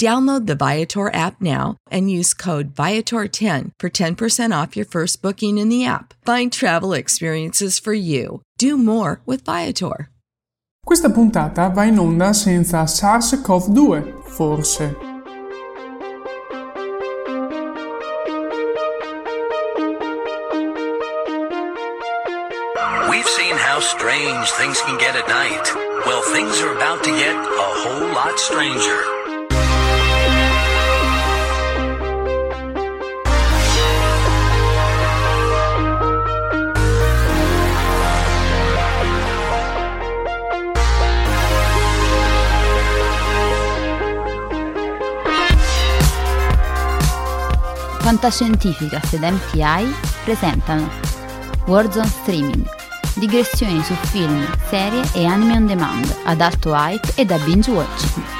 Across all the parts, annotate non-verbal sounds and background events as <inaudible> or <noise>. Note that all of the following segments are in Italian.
Download the Viator app now and use code Viator10 for 10% off your first booking in the app. Find travel experiences for you. Do more with Viator. Questa puntata va in onda senza SARS-CoV-2, forse. We've seen how strange things can get at night. Well, things are about to get a whole lot stranger. Fantascientificast ed MTI presentano Warzone Streaming, digressioni su film, serie e anime on demand ad alto hype e da binge watching.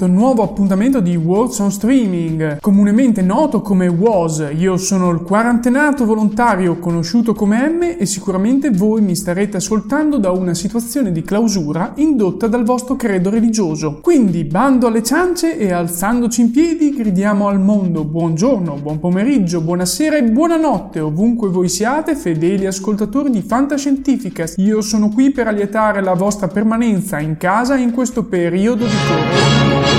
Questo nuovo appuntamento di Words on Streaming, comunemente noto come WOS. Io sono il quarantenato volontario conosciuto come M e sicuramente voi mi starete ascoltando da una situazione di clausura indotta dal vostro credo religioso. Quindi bando alle ciance e alzandoci in piedi gridiamo al mondo buongiorno, buon pomeriggio, buonasera e buonanotte ovunque voi siate fedeli ascoltatori di Fantascientificast. Io sono qui per allietare la vostra permanenza in casa in questo periodo di corona.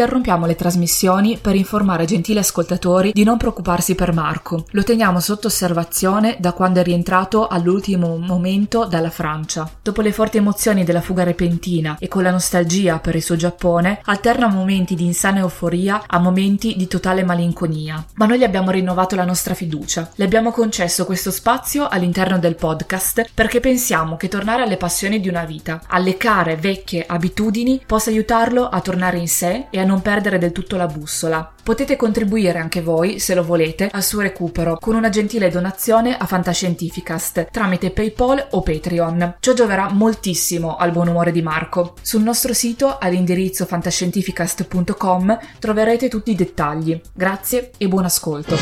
Interrompiamo le trasmissioni per informare gentili ascoltatori di non preoccuparsi per Marco. Lo teniamo sotto osservazione da quando è rientrato all'ultimo momento dalla Francia. Dopo le forti emozioni della fuga repentina e con la nostalgia per il suo Giappone, alterna momenti di insana euforia a momenti di totale malinconia. Ma noi gli abbiamo rinnovato la nostra fiducia. Le abbiamo concesso questo spazio all'interno del podcast perché pensiamo che tornare alle passioni di una vita, alle care vecchie abitudini, possa aiutarlo a tornare in sé e a non perdere del tutto la bussola. Potete contribuire anche voi, se lo volete, al suo recupero con una gentile donazione a Fantascientificast tramite PayPal o Patreon. Ciò gioverà moltissimo al buon umore di Marco. Sul nostro sito all'indirizzo fantascientificast.com troverete tutti i dettagli. Grazie e buon ascolto.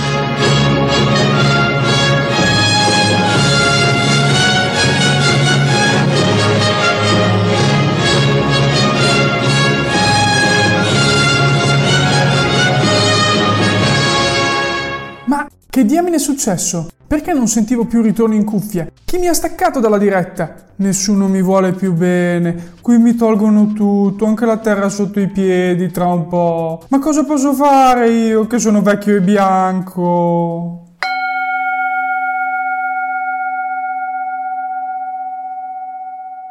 Che diamine è successo? Perché non sentivo più ritorno in cuffia? Chi mi ha staccato dalla diretta? Nessuno mi vuole più bene. Qui mi tolgono tutto, anche la terra sotto i piedi tra un po'. Ma cosa posso fare io che sono vecchio e bianco?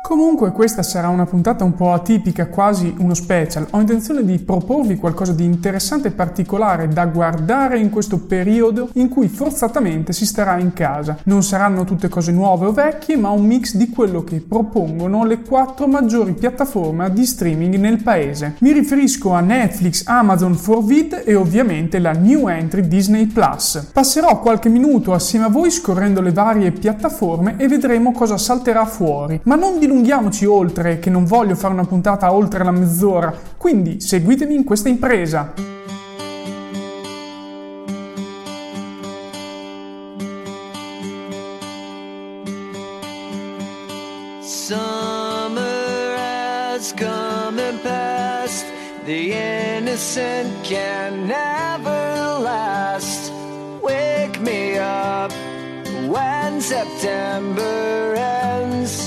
Comunque questa sarà una puntata un po' atipica, quasi uno special. Ho intenzione di proporvi qualcosa di interessante e particolare da guardare in questo periodo in cui forzatamente si starà in casa. Non saranno tutte cose nuove o vecchie, ma un mix di quello che propongono le quattro maggiori piattaforme di streaming nel paese. Mi riferisco a Netflix, Amazon for Vid e ovviamente la new entry Disney Plus. Passerò qualche minuto assieme a voi scorrendo le varie piattaforme e vedremo cosa salterà fuori. Ma non dilunghiamoci oltre, che non voglio fare una puntata oltre la mezz'ora, quindi seguitemi in questa impresa. Summer has come passed. The innocent can never last. Wake me up when September ends.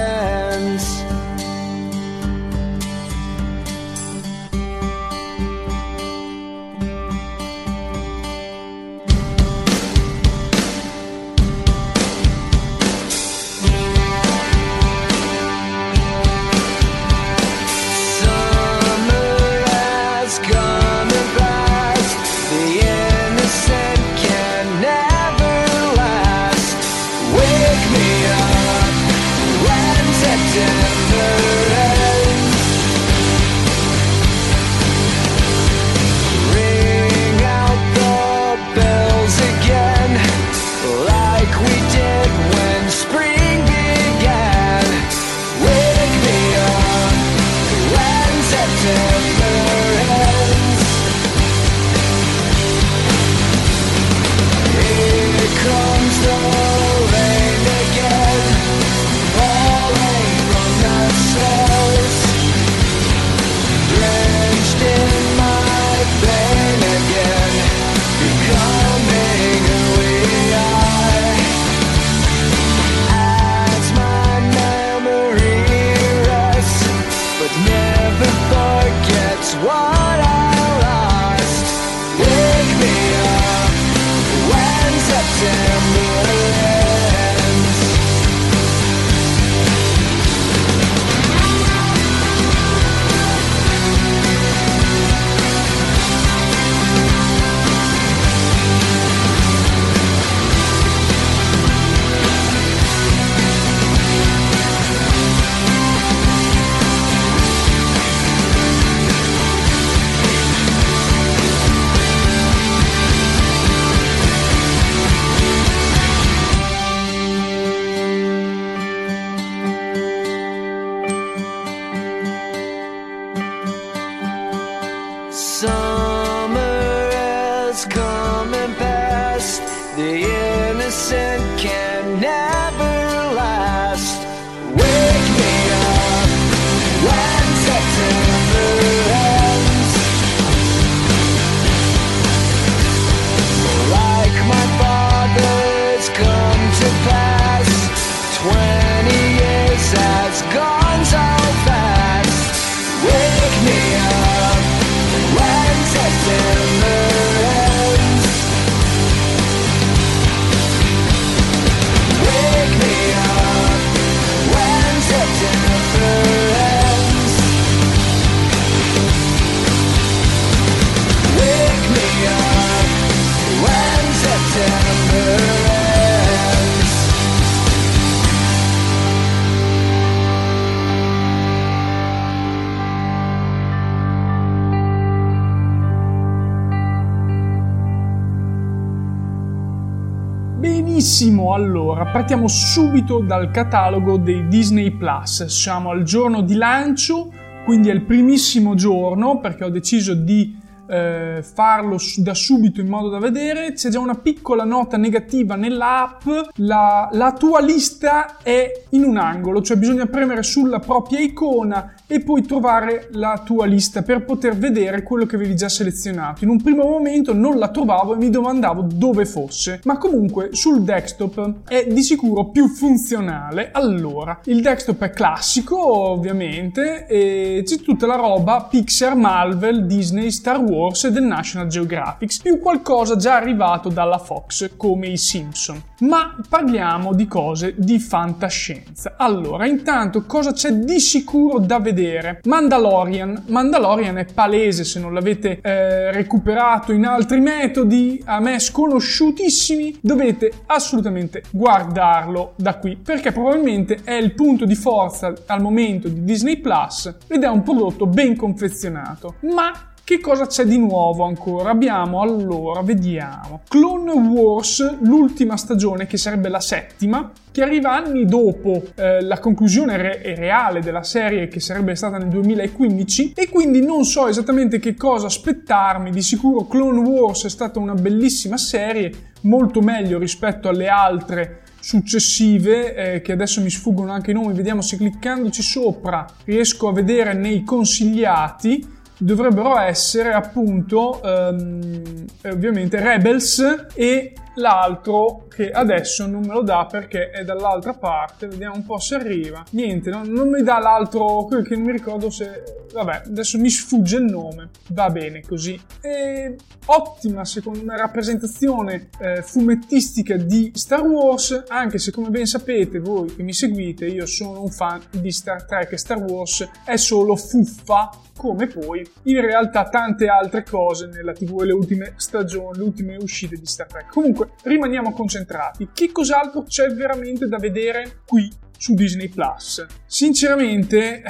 Allora partiamo subito dal catalogo dei Disney Plus. Siamo al giorno di lancio, quindi è il primissimo giorno perché ho deciso di eh, farlo da subito in modo da vedere. C'è già una piccola nota negativa nell'app. La, la tua lista è in un angolo, cioè bisogna premere sulla propria icona e poi trovare la tua lista per poter vedere quello che avevi già selezionato. In un primo momento non la trovavo e mi domandavo dove fosse, ma comunque sul desktop è di sicuro più funzionale. Allora, il desktop è classico, ovviamente, e c'è tutta la roba Pixar, Marvel, Disney, Star Wars e del National Geographic, più qualcosa già arrivato dalla Fox, come i Simpson. Ma parliamo di cose di fantascienza. Allora, intanto, cosa c'è di sicuro da vedere? Mandalorian. Mandalorian è palese se non l'avete eh, recuperato in altri metodi, a me sconosciutissimi, dovete assolutamente guardarlo da qui, perché probabilmente è il punto di forza al momento di Disney Plus ed è un prodotto ben confezionato. Ma che cosa c'è di nuovo ancora? Abbiamo allora, vediamo, Clone Wars, l'ultima stagione che sarebbe la settima, che arriva anni dopo eh, la conclusione re- reale della serie che sarebbe stata nel 2015 e quindi non so esattamente che cosa aspettarmi, di sicuro Clone Wars è stata una bellissima serie, molto meglio rispetto alle altre successive eh, che adesso mi sfuggono anche i nomi, vediamo se cliccandoci sopra riesco a vedere nei consigliati dovrebbero essere appunto ehm, ovviamente Rebels e l'altro che adesso non me lo dà perché è dall'altra parte vediamo un po' se arriva. Niente non, non mi dà l'altro quello che non mi ricordo se vabbè adesso mi sfugge il nome. Va bene così. E ottima secondo me rappresentazione eh, fumettistica di Star Wars anche se come ben sapete voi che mi seguite io sono un fan di Star Trek e Star Wars è solo fuffa come poi in realtà tante altre cose nella tv e le ultime stagioni, le ultime uscite di Star Trek. Comunque, rimaniamo concentrati. Che cos'altro c'è veramente da vedere qui su Disney Plus? Sinceramente, eh,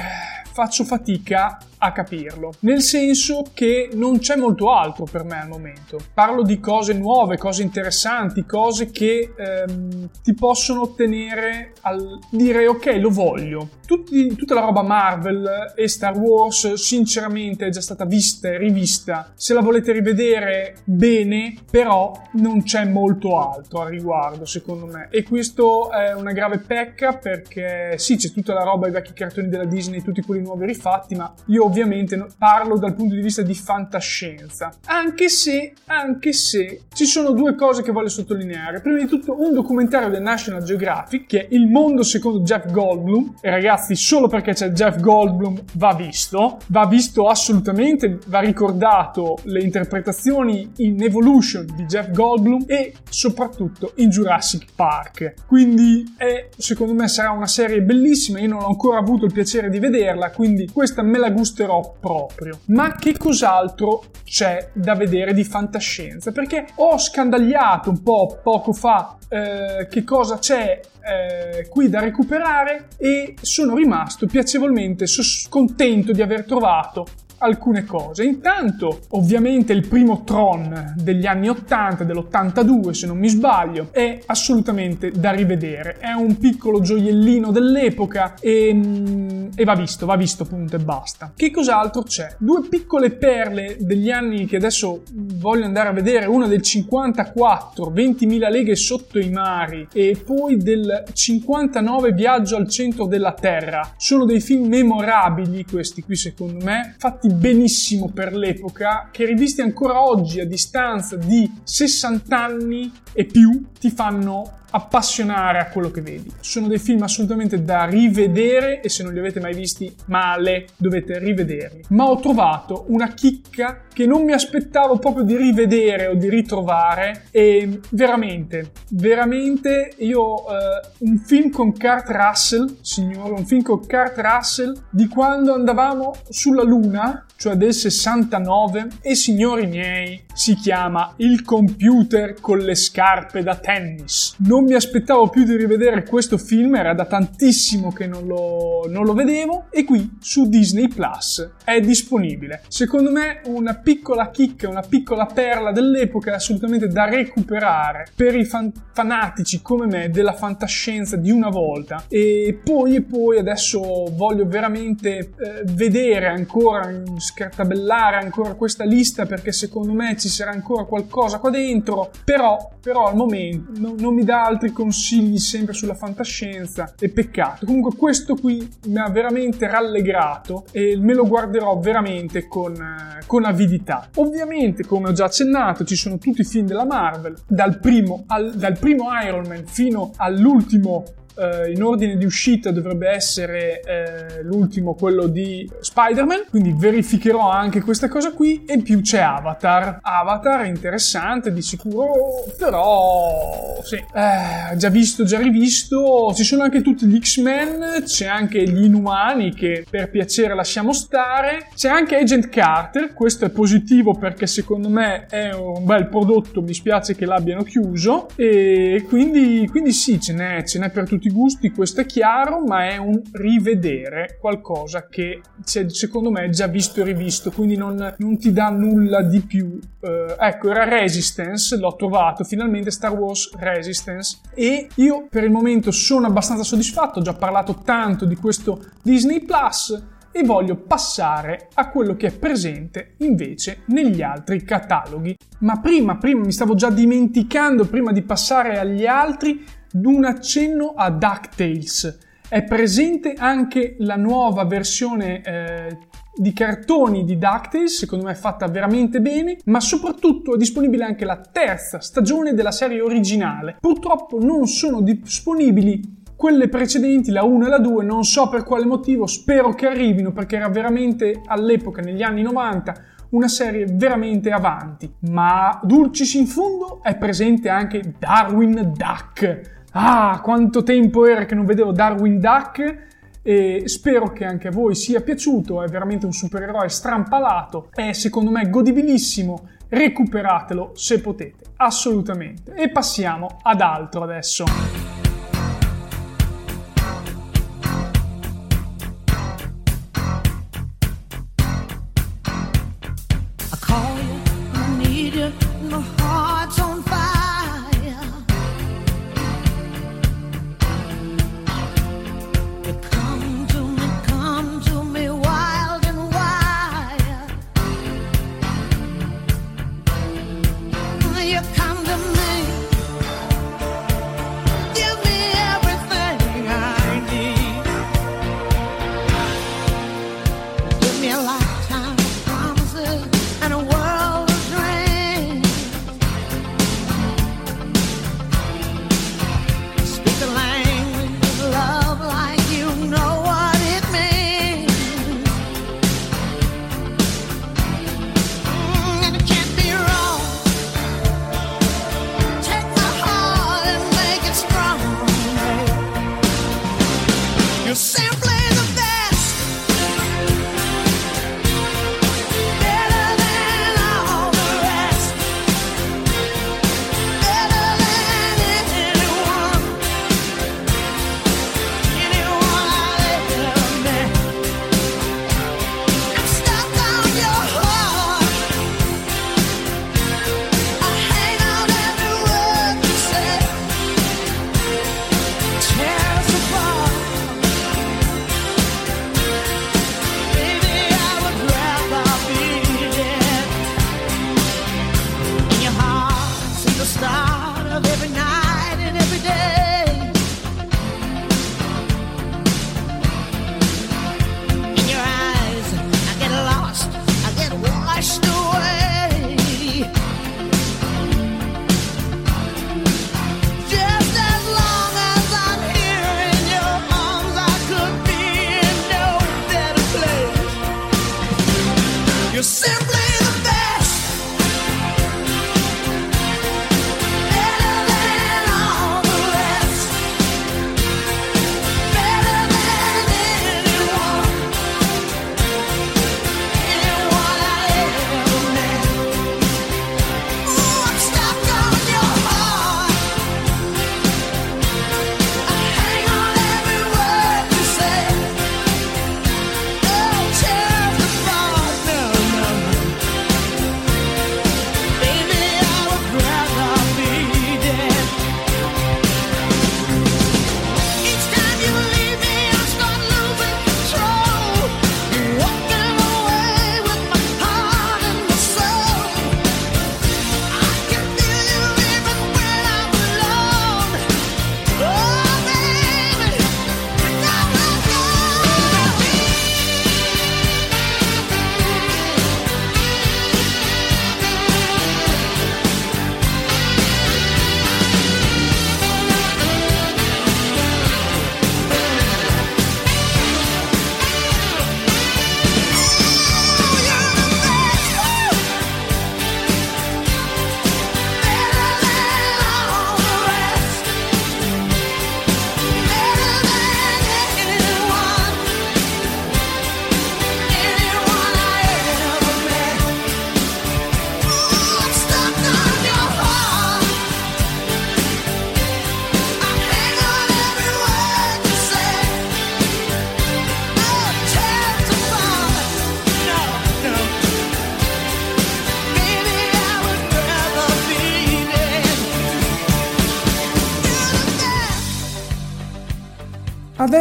faccio fatica a capirlo, nel senso che non c'è molto altro per me al momento. Parlo di cose nuove, cose interessanti, cose che ehm, ti possono ottenere al dire ok, lo voglio. Tutti, tutta la roba Marvel e Star Wars, sinceramente, è già stata vista e rivista. Se la volete rivedere, bene, però non c'è molto altro a riguardo, secondo me. E questo è una grave pecca perché sì, c'è tutta la roba, i vecchi cartoni della Disney, tutti quelli nuovi rifatti, ma io ovviamente parlo dal punto di vista di fantascienza. Anche se, anche se ci sono due cose che voglio sottolineare. Prima di tutto un documentario del National Geographic che è Il mondo secondo Jeff Goldblum. E ragazzi, solo perché c'è Jeff Goldblum va visto, va visto assolutamente, va ricordato le interpretazioni in Evolution di Jeff Goldblum e soprattutto in Jurassic Park. Quindi è, secondo me sarà una serie bellissima, io non ho ancora avuto il piacere di vederla, quindi questa me la gusterò proprio. Ma che cos'altro c'è da vedere di fantascienza? Perché ho scandagliato un po' poco fa eh, che cosa c'è eh, qui da recuperare e sono rimasto piacevolmente sos- contento di aver trovato alcune cose. Intanto, ovviamente il primo Tron degli anni 80, dell'82 se non mi sbaglio, è assolutamente da rivedere. È un piccolo gioiellino dell'epoca e, mm, e va visto, va visto punto e basta. Che cos'altro c'è? Due piccole perle degli anni che adesso voglio andare a vedere, una del 54, 20.000 leghe sotto i mari e poi del 59 Viaggio al centro della Terra. Sono dei film memorabili questi qui secondo me, fatti benissimo per l'epoca, che rivisti ancora oggi a distanza di 60 anni e più ti fanno appassionare a quello che vedi. Sono dei film assolutamente da rivedere e se non li avete mai visti male dovete rivederli. Ma ho trovato una chicca che non mi aspettavo proprio di rivedere o di ritrovare e veramente, veramente io eh, un film con Kurt Russell, signore, un film con Kurt Russell di quando andavamo sulla luna, cioè del 69 e signori miei, si chiama Il computer con le scarpe da tennis. Non mi aspettavo più di rivedere questo film, era da tantissimo che non lo, non lo vedevo e qui su Disney Plus è disponibile. Secondo me una piccola chicca, una piccola perla dell'epoca assolutamente da recuperare per i fan- fanatici come me della fantascienza di una volta. E poi e poi adesso voglio veramente eh, vedere ancora, scartabellare ancora questa lista perché secondo me ci sarà ancora qualcosa qua dentro, però, però al momento no, non mi dà altri consigli sempre sulla fantascienza e peccato. Comunque questo qui mi ha veramente rallegrato e me lo guarderò veramente con, eh, con avidità. Ovviamente, come ho già accennato, ci sono tutti i film della Marvel, dal primo, al, dal primo Iron Man fino all'ultimo Uh, in ordine di uscita dovrebbe essere uh, l'ultimo, quello di Spider-Man, quindi verificherò anche questa cosa qui. E in più c'è Avatar. Avatar è interessante di sicuro, però sì, eh, già visto, già rivisto, ci sono anche tutti gli X-Men, c'è anche gli Inumani che per piacere lasciamo stare, c'è anche Agent Carter, questo è positivo perché secondo me è un bel prodotto, mi spiace che l'abbiano chiuso. E quindi, quindi sì, ce n'è, ce n'è per tutti tutti i gusti, questo è chiaro, ma è un rivedere qualcosa che secondo me è già visto e rivisto, quindi non, non ti dà nulla di più. Uh, ecco, era Resistance, l'ho trovato finalmente Star Wars Resistance e io per il momento sono abbastanza soddisfatto, ho già parlato tanto di questo Disney Plus e voglio passare a quello che è presente invece negli altri cataloghi. Ma prima, prima mi stavo già dimenticando, prima di passare agli altri, un accenno a DuckTales. È presente anche la nuova versione eh, di cartoni di DuckTales, secondo me è fatta veramente bene, ma soprattutto è disponibile anche la terza stagione della serie originale. Purtroppo non sono disponibili quelle precedenti, la 1 e la 2, non so per quale motivo, spero che arrivino perché era veramente all'epoca, negli anni 90, una serie veramente avanti. Ma dulcis in fondo è presente anche Darwin Duck Ah, quanto tempo era che non vedevo Darwin Duck e spero che anche a voi sia piaciuto, è veramente un supereroe strampalato, è secondo me godibilissimo, recuperatelo se potete, assolutamente. E passiamo ad altro adesso.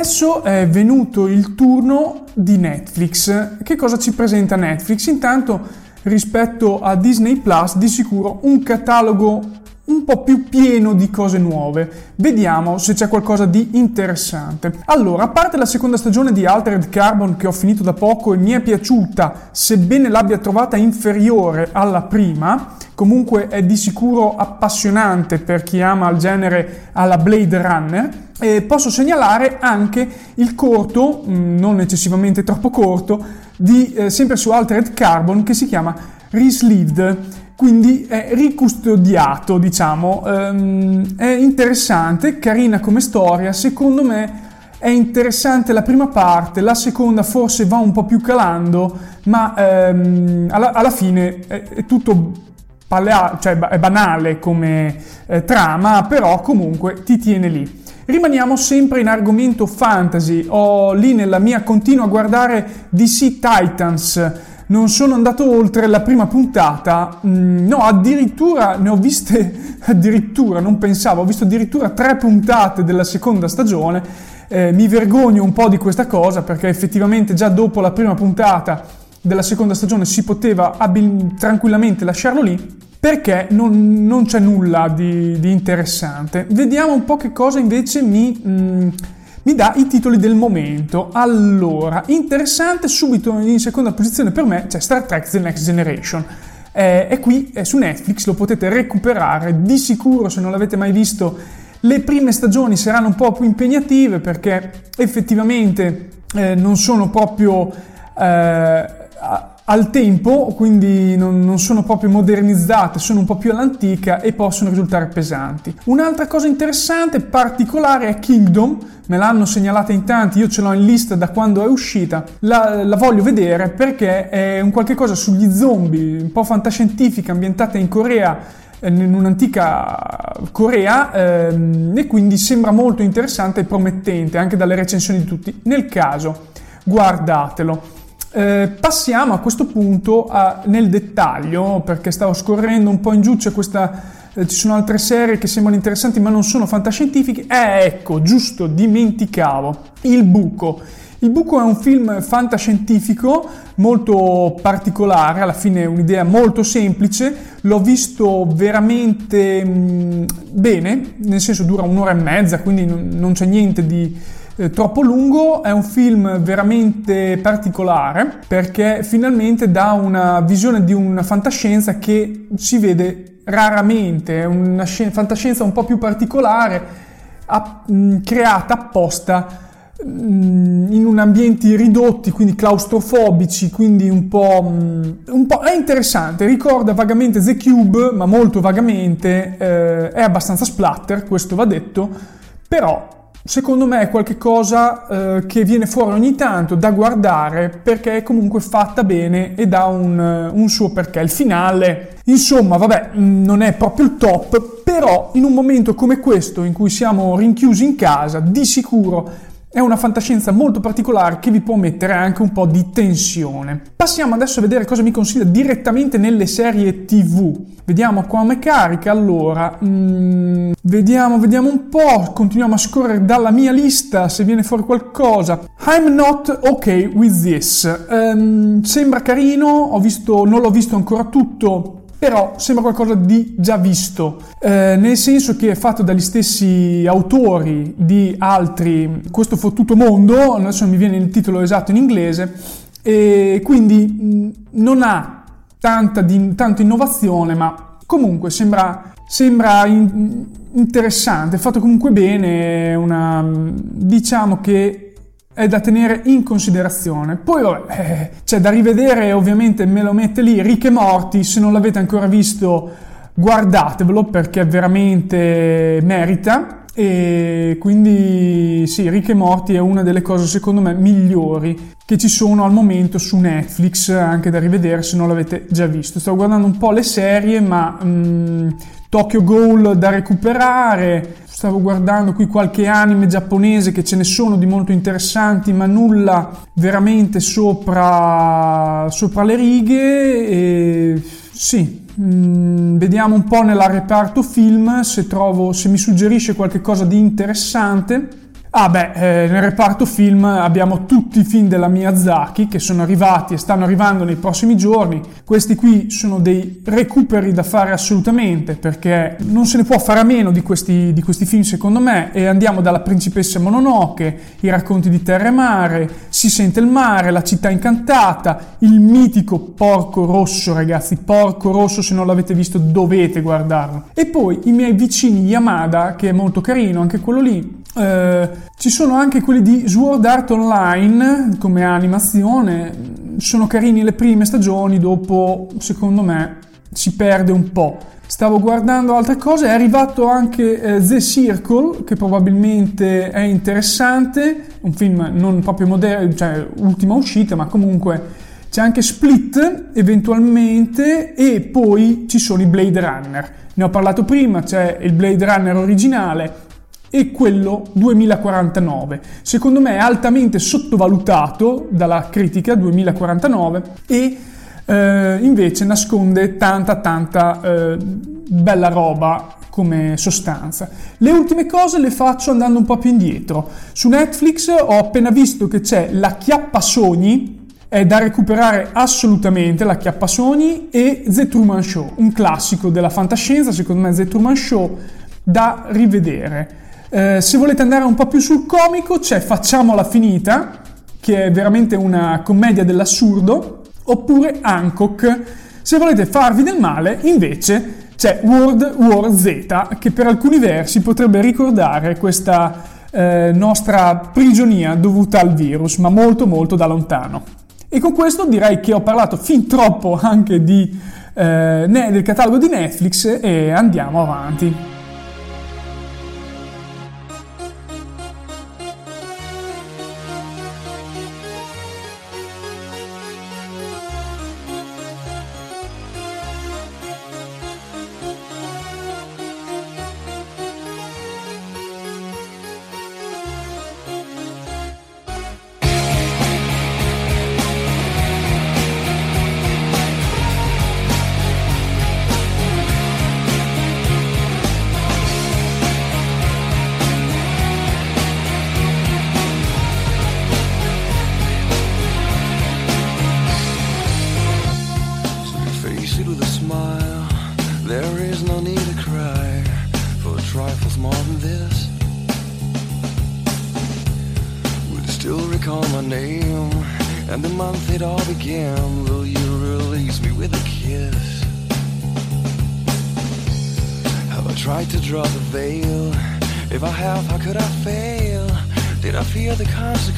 Adesso è venuto il turno di Netflix. Che cosa ci presenta Netflix? Intanto, rispetto a Disney Plus, di sicuro un catalogo po' più pieno di cose nuove. Vediamo se c'è qualcosa di interessante. Allora, a parte la seconda stagione di Altered Carbon che ho finito da poco e mi è piaciuta, sebbene l'abbia trovata inferiore alla prima, comunque è di sicuro appassionante per chi ama il genere alla Blade Runner. E posso segnalare anche il corto, mh, non eccessivamente troppo corto, di eh, sempre su Altered Carbon che si chiama Reslived, quindi è ricustodiato, diciamo, ehm, è interessante, carina come storia, secondo me è interessante la prima parte, la seconda forse va un po' più calando, ma ehm, alla, alla, fine è, è tutto palea- cioè è banale come eh, trama, però comunque ti tiene lì. Rimaniamo sempre in argomento fantasy. Ho lì nella mia continua a guardare DC Titans. Non sono andato oltre la prima puntata. Mm, no, addirittura ne ho viste. <laughs> Addirittura, non pensavo. Ho visto addirittura tre puntate della seconda stagione. Eh, mi vergogno un po' di questa cosa perché effettivamente già dopo la prima puntata della seconda stagione si poteva abil- tranquillamente lasciarlo lì perché non, non c'è nulla di, di, interessante. Vediamo un po' che cosa invece mi, mm, mi, dà i titoli del momento. Allora, interessante, subito in seconda posizione per me c'è Star Trek The Next Generation. Eh, è qui, è su Netflix, lo potete recuperare, di sicuro se non l'avete mai visto. Le prime stagioni saranno un po' più impegnative perché effettivamente eh, non sono proprio... Eh, al tempo, quindi non, non, sono proprio modernizzate, sono un po' più all'antica e possono risultare pesanti. Un'altra cosa interessante, particolare, è Kingdom, me l'hanno segnalata in tanti, io ce l'ho in lista da quando è uscita, la, la voglio vedere perché è un qualche cosa sugli zombie, un po' fantascientifica, ambientata in Corea, in un'antica Corea ehm, e quindi sembra molto interessante e promettente anche dalle recensioni di tutti. Nel caso, guardatelo. Eh, passiamo a questo punto a, nel dettaglio perché stavo scorrendo un po' in giù questa, eh, ci sono altre serie che sembrano interessanti ma non sono fantascientifiche. Eh, ecco giusto dimenticavo Il buco. Il buco è un film fantascientifico molto particolare, alla fine è un'idea molto semplice, l'ho visto veramente mh, bene, nel senso dura un'ora e mezza, quindi non, non c'è niente di, eh, troppo lungo, è un film veramente particolare perché finalmente dà una visione di una fantascienza che si vede raramente, è una fantascienza un po' più particolare, a, mh, creata apposta mm, in un ambienti ridotti, quindi claustrofobici, quindi un po', mm, un po'... è interessante, ricorda vagamente The Cube, ma molto vagamente, eh, è abbastanza splatter, questo va detto, però secondo me è qualcosa eh, che viene fuori ogni tanto da guardare perché è comunque fatta bene ed ha un, un suo perché. Il finale, insomma, vabbè, mh, non è proprio il top, però in un momento come questo in cui siamo rinchiusi in casa, di sicuro è una fantascienza molto particolare che vi può mettere anche un po' di tensione. Passiamo adesso a vedere cosa mi consiglia direttamente nelle serie TV. Vediamo come carica. Allora, mm, vediamo, vediamo un po'. Continuiamo a scorrere dalla mia lista se viene fuori qualcosa. I'm not okay with this. Ehm, sembra carino. Ho visto, non l'ho visto ancora tutto però sembra qualcosa di già visto, eh, nel senso che è fatto dagli stessi autori di altri, questo fottuto mondo, adesso mi viene il titolo esatto in inglese, e quindi non ha tanta, di, tanta innovazione, ma comunque sembra, sembra in- interessante, fatto comunque bene, una, diciamo che è da tenere in considerazione. Poi vabbè, eh, c'è da rivedere, ovviamente me lo mette lì Rick e Morty, se non l'avete ancora visto guardatevelo perché veramente merita e quindi sì, Rick e Morty è una delle cose secondo me migliori che ci sono al momento su Netflix, anche da rivedere se non l'avete già visto. Sto guardando un po' le serie, ma mm, Tokyo Ghoul da recuperare, stavo guardando qui qualche anime giapponese che ce ne sono di molto interessanti, ma nulla veramente sopra, sopra le righe. E sì, mm, vediamo un po' nella reparto film se trovo, se mi suggerisce qualche cosa di interessante. Ah beh, eh, nel reparto film abbiamo tutti i film della Miyazaki che sono arrivati e stanno arrivando nei prossimi giorni. Questi qui sono dei recuperi da fare assolutamente perché non se ne può fare a meno di questi, di questi film secondo me e andiamo dalla principessa Mononoke, i racconti di terra e mare, Si sente il mare, la città incantata, il mitico Porco Rosso ragazzi, Porco Rosso se non l'avete visto dovete guardarlo. E poi i miei vicini Yamada che è molto carino, anche quello lì. Eh, ci sono anche quelli di Sword Art Online come animazione, sono carini le prime stagioni, dopo secondo me si perde un po'. Stavo guardando altre cose, è arrivato anche eh, The Circle, che probabilmente è interessante, un film non proprio moderno, cioè ultima uscita, ma comunque c'è anche Split eventualmente e poi ci sono i Blade Runner. Ne ho parlato prima, c'è il Blade Runner originale e quello 2049. Secondo me è altamente sottovalutato dalla critica 2049 e eh, invece nasconde tanta tanta eh, bella roba come sostanza. Le ultime cose le faccio andando un po' più indietro. Su Netflix ho appena visto che c'è La Chiappa Sogni, è da recuperare assolutamente La Chiappa Sogni e The Truman Show, un classico della fantascienza, secondo me The Truman Show da rivedere. Eh, se volete andare un po' più sul comico c'è Facciamola finita, che è veramente una commedia dell'assurdo, oppure Hancock. Se volete farvi del male, invece, c'è World War Z, che per alcuni versi potrebbe ricordare questa eh, nostra prigionia dovuta al virus, ma molto molto da lontano. E con questo direi che ho parlato fin troppo anche di, eh, del catalogo di Netflix e andiamo avanti. The consequence?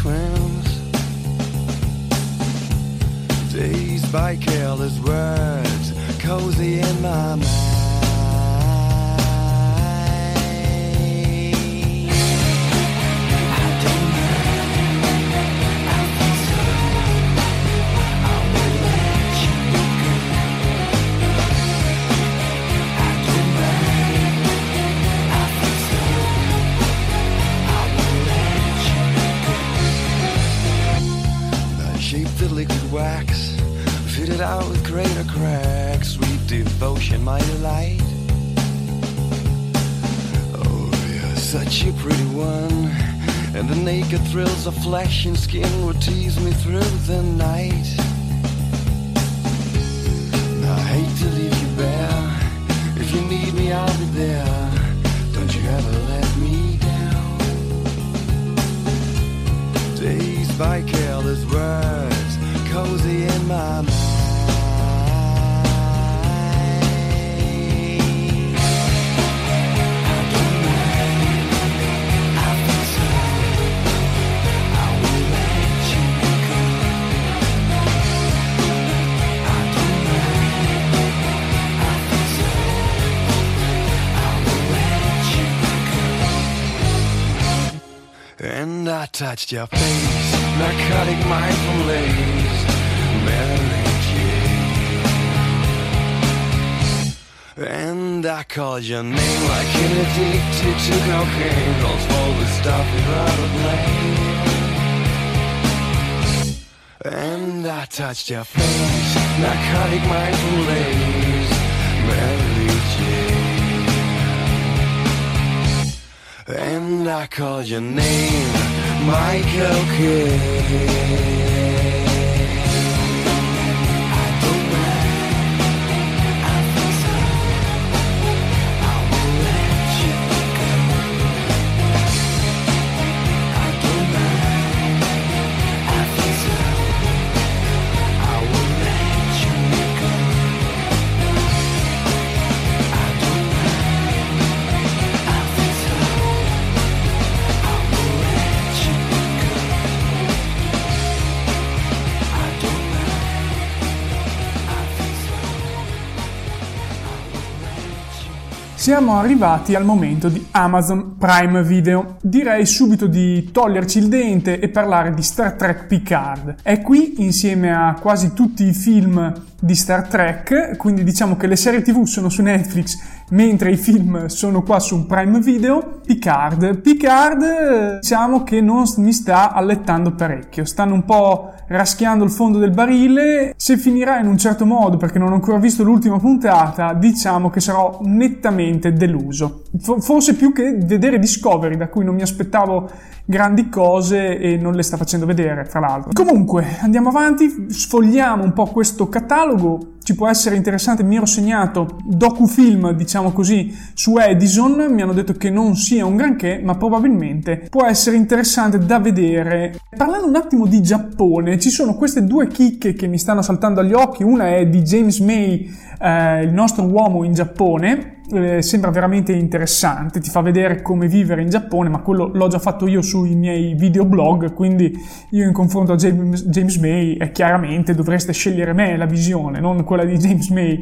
Touched your face, narcotic mind from Mary Jane. And I called your name like an addicted to cocaine, calls for the stuff without a blame. And I touched your face, narcotic mind from Mary Jane. And I called your name, Michael Kidd. Siamo arrivati al momento di Amazon Prime Video. Direi subito di toglierci il dente e parlare di Star Trek Picard. È qui insieme a quasi tutti i film di Star Trek, quindi diciamo che le serie TV sono su Netflix mentre i film sono qua su Prime Video. Picard. Picard diciamo che non mi sta allettando parecchio, stanno un po' raschiando il fondo del barile. Se finirà in un certo modo, perché non ho ancora visto l'ultima puntata, diciamo che sarò nettamente deluso. Forse più che vedere Discovery, da cui non mi aspettavo grandi cose e non le sta facendo vedere, fra l'altro. Comunque, andiamo avanti, sfogliamo un po' questo catalogo. Ci può essere interessante, mi ero segnato docufilm, diciamo così, su Edison, mi hanno detto che non sia un granché, ma probabilmente può essere interessante da vedere. Parlando un attimo di Giappone, ci sono queste due chicche che mi stanno saltando agli occhi, una è di James May, eh, il nostro uomo in Giappone, eh, sembra veramente interessante, ti fa vedere come vivere in Giappone, ma quello l'ho già fatto io sui miei videoblog, quindi io in confronto a James, James May eh, chiaramente dovreste scegliere me la visione, non quella di James May.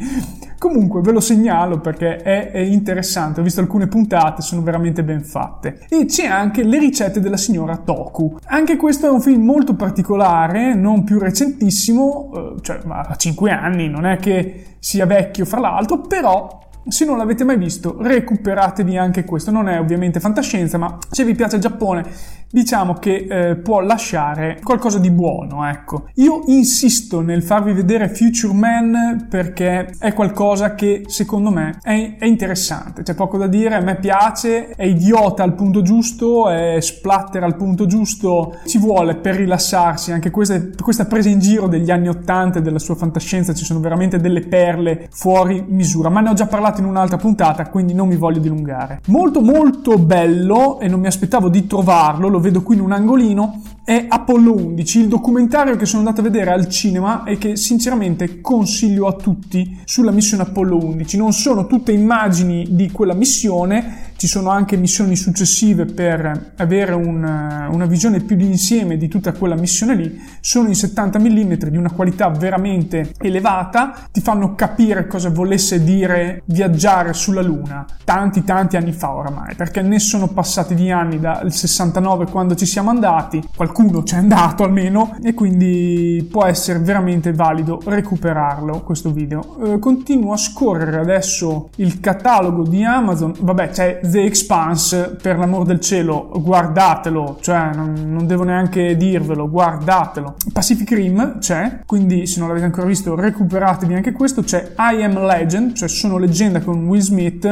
Comunque ve lo segnalo perché è, è interessante, ho visto alcune puntate, sono veramente ben fatte. E c'è anche Le ricette della signora Toku. Anche questo è un film molto particolare, non più recentissimo, eh, cioè ha 5 anni, non è che sia vecchio fra l'altro, però se non l'avete mai visto, recuperatevi anche questo. Non è ovviamente fantascienza, ma se vi piace il Giappone, diciamo che eh, può lasciare qualcosa di buono, ecco. Io insisto nel farvi vedere Future Man perché è qualcosa che secondo me è, è interessante. C'è poco da dire, a me piace, è idiota al punto giusto, è splatter al punto giusto. Ci vuole per rilassarsi anche questa, questa presa in giro degli anni 80 e della sua fantascienza. Ci sono veramente delle perle fuori misura, ma ne ho già parlato in un'altra puntata, quindi non mi voglio dilungare. Molto molto bello e non mi aspettavo di trovarlo, lo vedo qui in un angolino, è Apollo 11, il documentario che sono andato a vedere al cinema e che sinceramente consiglio a tutti sulla missione Apollo 11. Non sono tutte immagini di quella missione, ci sono anche missioni successive per avere un, una visione più di insieme di tutta quella missione lì, sono in 70 mm di una qualità veramente elevata, ti fanno capire cosa volesse dire viaggiare sulla Luna tanti tanti anni fa oramai, perché ne sono passati di anni dal 69 quando ci siamo andati, qualcuno ci è andato almeno e quindi può essere veramente valido recuperarlo questo video. Eh, continuo a scorrere adesso il catalogo di Amazon, vabbè c'è The Expanse, per l'amor del cielo guardatelo, cioè non, non devo neanche dirvelo, guardatelo. Pacific Rim c'è, quindi se non l'avete ancora visto recuperatevi anche questo, c'è I Am Legend, cioè sono leggenda con Will Smith,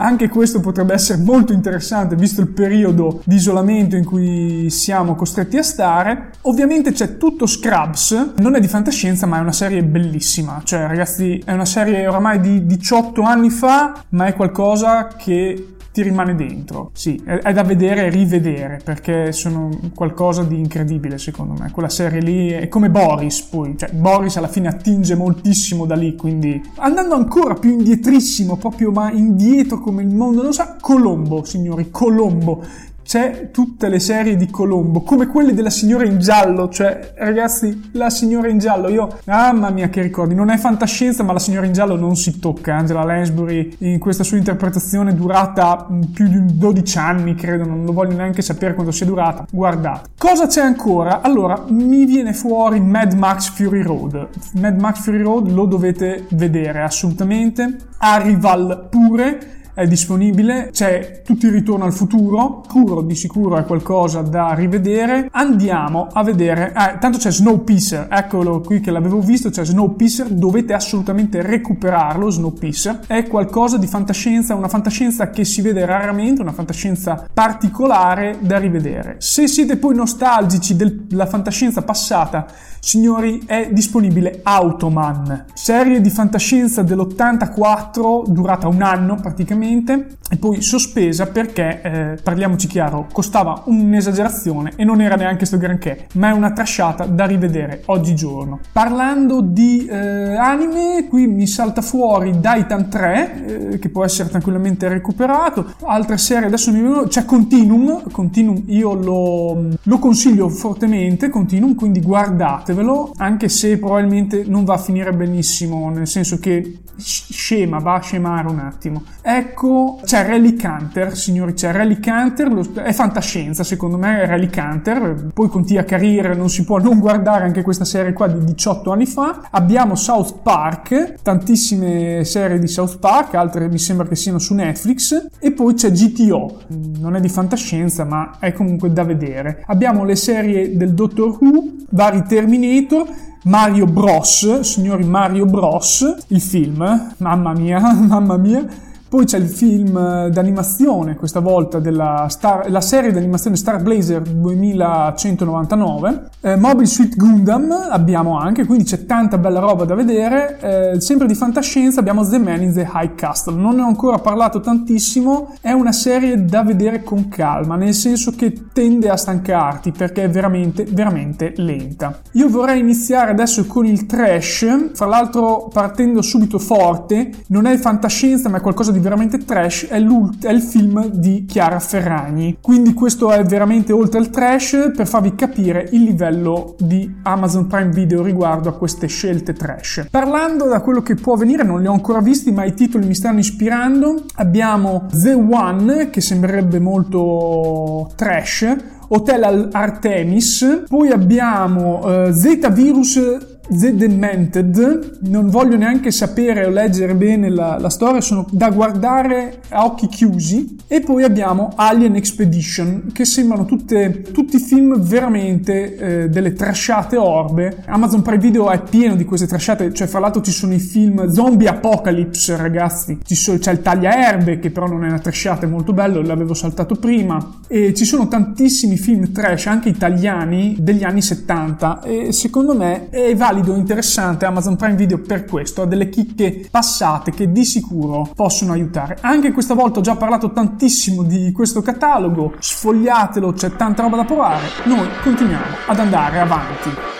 anche questo potrebbe essere molto interessante visto il periodo di isolamento in cui siamo costretti a stare. Ovviamente c'è tutto Scrubs, non è di fantascienza ma è una serie bellissima, cioè ragazzi è una serie oramai di 18 anni fa ma è qualcosa che ti rimane dentro. Sì, è, è, da vedere e rivedere perché sono qualcosa di incredibile secondo me. Quella serie lì è come Boris poi, cioè Boris alla fine attinge moltissimo da lì, quindi andando ancora più indietrissimo, proprio ma indietro come il mondo non sa, Colombo, signori, Colombo c'è tutte le serie di Colombo, come quelle della signora in giallo, cioè ragazzi, la signora in giallo, io, mamma mia che ricordi, non è fantascienza, ma la signora in giallo non si tocca, Angela Lansbury in questa sua interpretazione durata più di 12 anni, credo, non lo voglio neanche sapere quanto sia durata, guardate. Cosa c'è ancora? Allora, mi viene fuori Mad Max Fury Road, Mad Max Fury Road lo dovete vedere assolutamente, Arrival pure, è disponibile, c'è tutto il ritorno al futuro, sicuro di sicuro è qualcosa da rivedere. Andiamo a vedere, eh, tanto c'è Snowpiercer, eccolo qui che l'avevo visto, c'è Snowpiercer, dovete assolutamente recuperarlo, Snowpiercer, è qualcosa di fantascienza, una fantascienza che si vede raramente, una fantascienza particolare da rivedere. Se siete poi nostalgici della fantascienza passata, signori, è disponibile Automan, serie di fantascienza dell'84, durata un anno praticamente, e poi sospesa perché, eh, parliamoci chiaro, costava un'esagerazione e non era neanche sto granché, ma è una trasciata da rivedere oggigiorno. Parlando di eh, anime, qui mi salta fuori Daitan 3, eh, che può essere tranquillamente recuperato, altre serie, adesso mi vengono, c'è Continuum, Continuum io lo, lo consiglio fortemente, Continuum, quindi guardatevelo, anche se probabilmente non va a finire benissimo, nel senso che scema, va a scemare un attimo. Ecco, c'è Relic Hunter, signori, c'è Relic Hunter, lo, è fantascienza secondo me, è Relic Hunter, poi con Tia Career non si può non guardare anche questa serie qua di 18 anni fa. Abbiamo South Park, tantissime serie di South Park, altre mi sembra che siano su Netflix, e poi c'è GTO, non è di fantascienza ma è comunque da vedere. Abbiamo le serie del Doctor Who, vari Terminator, Mario Bros, signori Mario Bros, il film, mamma mia, <laughs> mamma mia. Poi c'è il film d'animazione, questa volta della Star, la serie d'animazione Star Blazer 2199. Eh, Mobile Suit Gundam abbiamo anche, quindi c'è tanta bella roba da vedere. Eh, sempre di fantascienza abbiamo The Man in the High Castle. Non ne ho ancora parlato tantissimo, è una serie da vedere con calma, nel senso che tende a stancarti perché è veramente, veramente lenta. Io vorrei iniziare adesso con il trash, fra l'altro partendo subito forte, non è fantascienza ma è qualcosa di veramente trash è, è, il film di Chiara Ferragni. Quindi questo è veramente oltre al trash per farvi capire il livello di Amazon Prime Video riguardo a queste scelte trash. Parlando da quello che può venire, non li ho ancora visti, ma i titoli mi stanno ispirando. Abbiamo The One, che sembrerebbe molto trash. Hotel Artemis, poi abbiamo uh, Zeta Virus The Demented, non voglio neanche sapere o leggere bene la, la, storia, sono da guardare a occhi chiusi. E poi abbiamo Alien Expedition, che sembrano tutte, tutti film veramente eh, delle trasciate orbe. Amazon Prime Video è pieno di queste trasciate, cioè fra l'altro ci sono i film Zombie Apocalypse, ragazzi. So, c'è il Tagliaerbe, che però non è una trasciata, è molto bello, l'avevo saltato prima. E ci sono tantissimi film trash, anche italiani, degli anni 70. E secondo me è valido valido, interessante. Amazon Prime Video per questo ha delle chicche passate che di sicuro possono aiutare. Anche questa volta ho già parlato tantissimo di questo catalogo, sfogliatelo, c'è tanta roba da provare. Noi continuiamo ad andare avanti.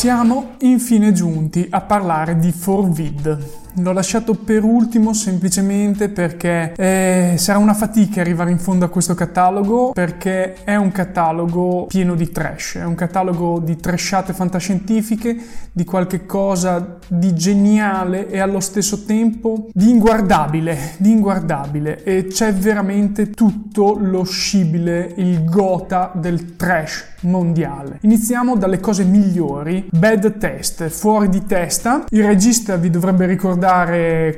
Siamo infine giunti a parlare di Forvid. L'ho lasciato per ultimo semplicemente perché eh, sarà una fatica arrivare in fondo a questo catalogo perché è un catalogo pieno di trash, è un catalogo di trashate fantascientifiche, di qualche cosa di geniale e allo stesso tempo di inguardabile, di inguardabile e c'è veramente tutto lo scibile, il gota del trash mondiale. Iniziamo dalle cose migliori, Bad Test, fuori di testa. Il regista vi dovrebbe ricordare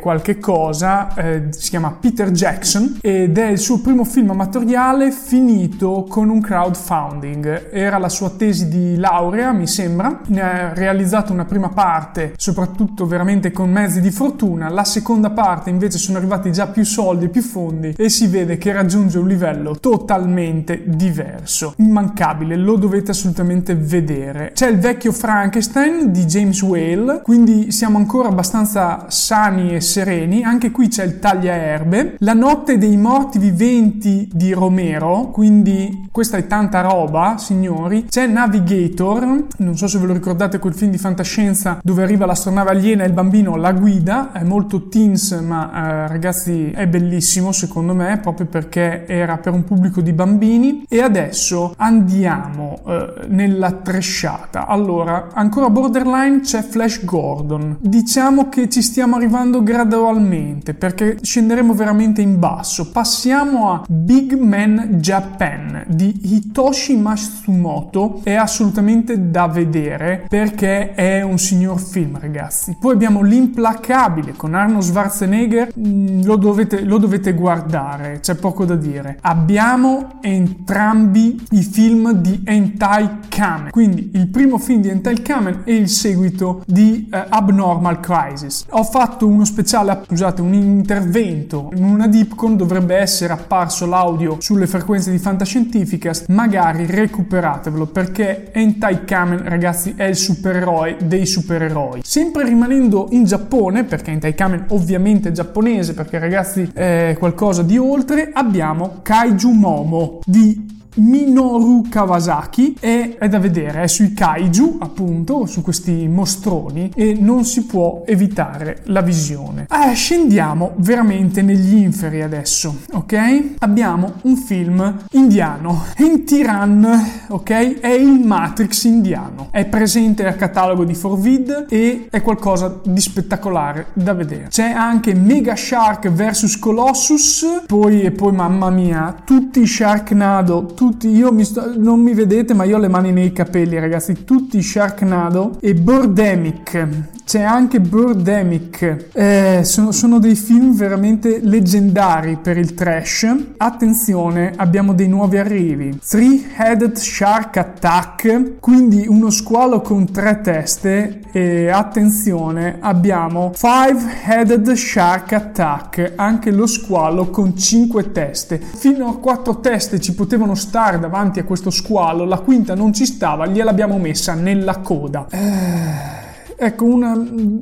qualche cosa, eh, si chiama Peter Jackson ed è il suo primo film amatoriale finito con un crowdfunding. Era la sua tesi di laurea, mi sembra. Ne ha realizzato una prima parte, soprattutto veramente con mezzi di fortuna. La seconda parte invece sono arrivati già più soldi e più fondi e si vede che raggiunge un livello totalmente diverso, immancabile. Lo dovete assolutamente vedere. C'è il vecchio Frankenstein di James Whale, quindi siamo ancora abbastanza sani e sereni. Anche qui c'è il tagliaerbe. La notte dei morti viventi di Romero, quindi questa è tanta roba, signori. C'è Navigator, non so se ve lo ricordate quel film di fantascienza dove arriva l'astronave aliena e il bambino la guida, è molto teens, ma eh, ragazzi è bellissimo secondo me, proprio perché era per un pubblico di bambini. E adesso andiamo eh, nella tresciata. Allora, ancora borderline c'è Flash Gordon. Diciamo che ci stiamo arrivando gradualmente perché scenderemo veramente in basso. Passiamo a Big Man Japan di Hitoshi Matsumoto. È assolutamente da vedere perché è un signor film, ragazzi. Poi abbiamo L'implacabile con Arnold Schwarzenegger. Mm, Lo dovete, lo dovete guardare, c'è poco da dire. Abbiamo entrambi i film di Hentai Kamen. Quindi il primo film di Hentai Kamen e il seguito di eh, Abnormal Crisis. Ho fatto uno speciale, scusate, un intervento in una Dipcon, dovrebbe essere apparso l'audio sulle frequenze di Fantascientificast, magari recuperatevelo perché Hentai Kamen, ragazzi, è il supereroe dei supereroi. Sempre rimanendo in Giappone, perché Hentai Kamen ovviamente è giapponese, perché ragazzi è qualcosa di oltre, abbiamo Kaiju Momo di Minoru Kawasaki e è da vedere, è sui kaiju appunto, su questi mostroni e non si può evitare la visione. Eh, scendiamo veramente negli inferi adesso, ok? Abbiamo un film indiano, Entiran, ok? È il Matrix indiano, è presente al catalogo di Forvid e è qualcosa di spettacolare da vedere. C'è anche Mega Shark vs Colossus, poi e poi mamma mia, tutti i Sharknado, tutti, io mi sto, non mi vedete ma io ho le mani nei capelli ragazzi, tutti Sharknado e Birdemic, c'è anche Birdemic, eh, sono, sono dei film veramente leggendari per il trash. Attenzione, abbiamo dei nuovi arrivi. Three-Headed Shark Attack, quindi uno squalo con tre teste e attenzione, abbiamo Five-Headed Shark Attack, anche lo squalo con cinque teste. Fino a quattro teste ci potevano stare davanti a questo squalo, la quinta non ci stava, gliel'abbiamo messa nella coda. Eh ecco, una,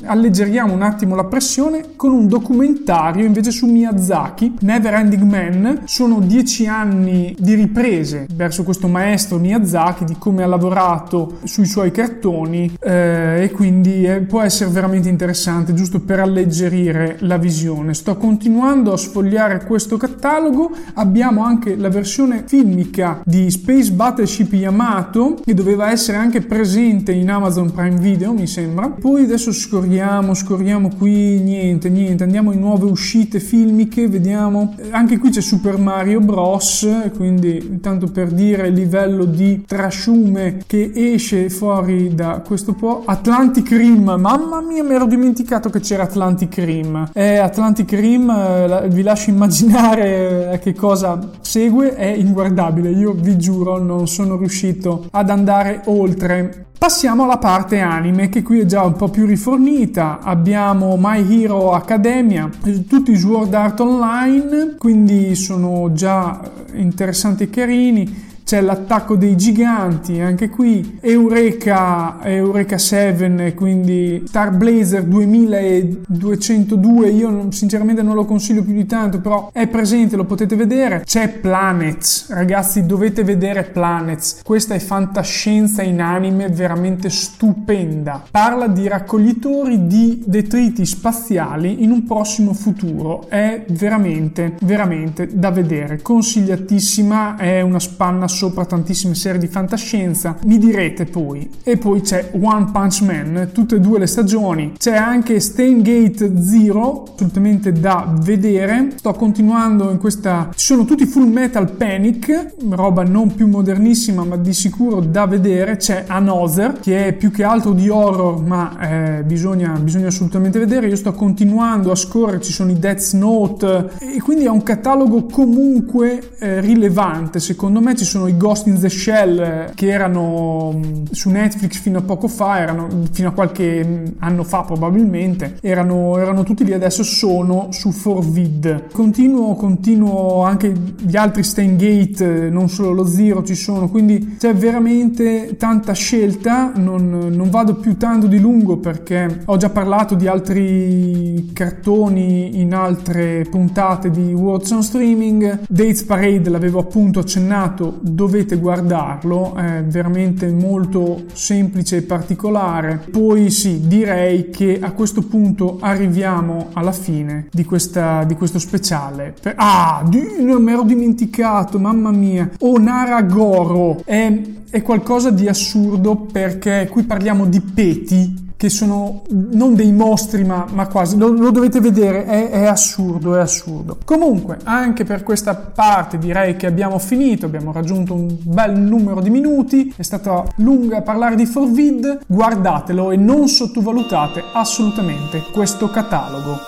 alleggeriamo un attimo la pressione con un documentario invece su Miyazaki, Never Ending Man. Sono dieci anni di riprese verso questo maestro Miyazaki, di come ha lavorato sui suoi cartoni eh, e quindi eh, può essere veramente interessante, giusto per alleggerire la visione. Sto continuando a sfogliare questo catalogo, abbiamo anche la versione filmica di Space Battleship Yamato che doveva essere anche presente in Amazon Prime Video, mi sembra. Poi adesso scorriamo, scorriamo qui, niente, niente, andiamo in nuove uscite filmiche, vediamo. Anche qui c'è Super Mario Bros, quindi intanto per dire il livello di trasciume che esce fuori da questo po'. Atlantic Rim, mamma mia, mi ero dimenticato che c'era Atlantic Rim. Eh, Atlantic Rim, eh, vi lascio immaginare eh, che cosa segue, è inguardabile, io vi giuro non sono riuscito ad andare oltre. Passiamo alla parte anime che qui è già un po' più rifornita. Abbiamo My Hero Academia, eh, tutti i Sword Art Online, quindi sono già eh, interessanti e carini. C'è l'attacco dei giganti, anche qui Eureka, Eureka 7, quindi Star Blazer 2202, io non- sinceramente non lo consiglio più di tanto, però è presente, lo potete vedere. C'è Planets, ragazzi dovete vedere Planets, questa è fantascienza in anime veramente stupenda. Parla di raccoglitori di detriti spaziali in un prossimo futuro, è veramente, veramente da vedere, consigliatissima, è una spanna sopra tantissime serie di fantascienza. Mi direte poi, e poi c'è One Punch Man, tutte e due le stagioni, c'è anche Steingate Zero, assolutamente da vedere. Sto continuando in questa, ci sono tutti Full Metal Panic, roba non più modernissima, ma di sicuro da vedere. C'è Another, che è più che altro di horror, ma eh, bisogna, bisogna assolutamente vedere. Io sto continuando a scorrere, ci sono i Death Note, e quindi è un catalogo comunque eh, rilevante. Secondo me ci sono i Ghost in the Shell che erano mh, su Netflix fino a poco fa, erano, fino a qualche mh, anno fa probabilmente, erano, erano tutti lì, adesso sono su Forvid. Continuo, continuo anche gli altri Steingate, eh, non solo lo Zero ci sono, quindi c'è veramente tanta scelta, non, non vado più tanto di lungo perché ho già parlato di altri cartoni in altre puntate di Words Streaming. Dates Parade l'avevo appunto accennato, dovete guardarlo, è veramente molto semplice e particolare. Poi sì, direi che a questo punto arriviamo alla fine di, questa, di questo speciale. Ah, mi ero dimenticato, mamma mia. Onara Goro è, è qualcosa di assurdo perché qui parliamo di peti che sono non dei mostri ma, ma quasi, lo, lo dovete vedere, è, è assurdo, è assurdo. Comunque, anche per questa parte direi che abbiamo finito, abbiamo raggiunto un bel numero di minuti, è stata lunga parlare di Forvid, guardatelo e non sottovalutate assolutamente questo catalogo.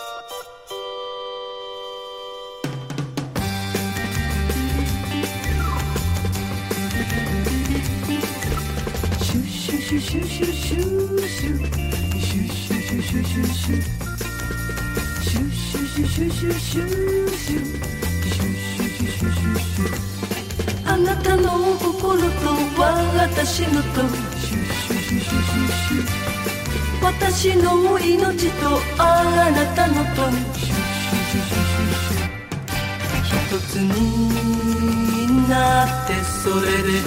"あなたの心と私のと」「私の命とあなたのと」「一つになってそれで」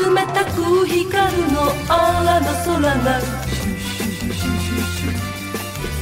冷たく光るのあの空が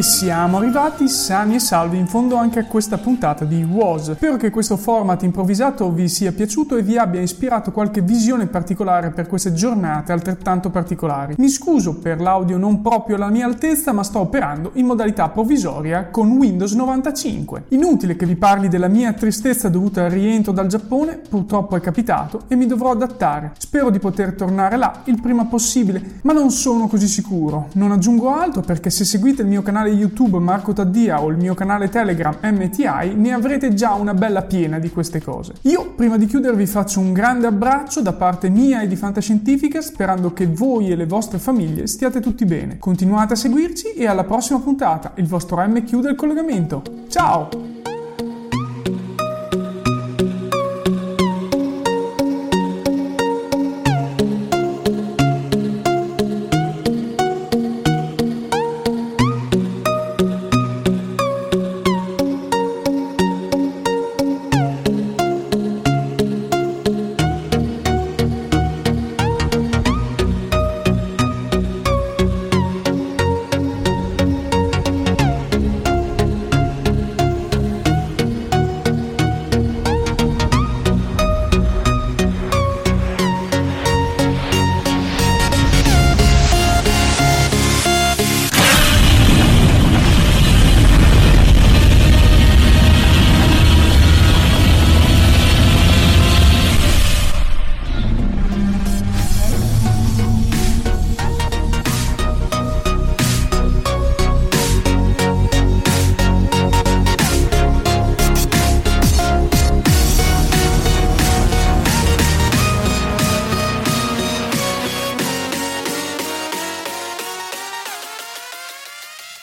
Siamo arrivati sani e salvi in fondo anche a questa puntata di Was. Spero che questo format improvvisato vi sia piaciuto e vi abbia ispirato qualche visione particolare per queste giornate altrettanto particolari. Mi scuso per l'audio non proprio alla mia altezza, ma sto operando in modalità provvisoria con Windows 95. Inutile che vi parli della mia tristezza dovuta al rientro dal Giappone, purtroppo è capitato e mi dovrò adattare. Spero di poter tornare là il prima possibile, ma non sono così sicuro. Non aggiungo altro perché se seguite il mio canale YouTube Marco Taddia o il mio canale Telegram MTI ne avrete già una bella piena di queste cose. Io prima di chiudere vi faccio un grande abbraccio da parte mia e di Fantascientifica sperando che voi e le vostre famiglie stiate tutti bene. Continuate a seguirci e alla prossima puntata. Il vostro M chiude il collegamento. Ciao!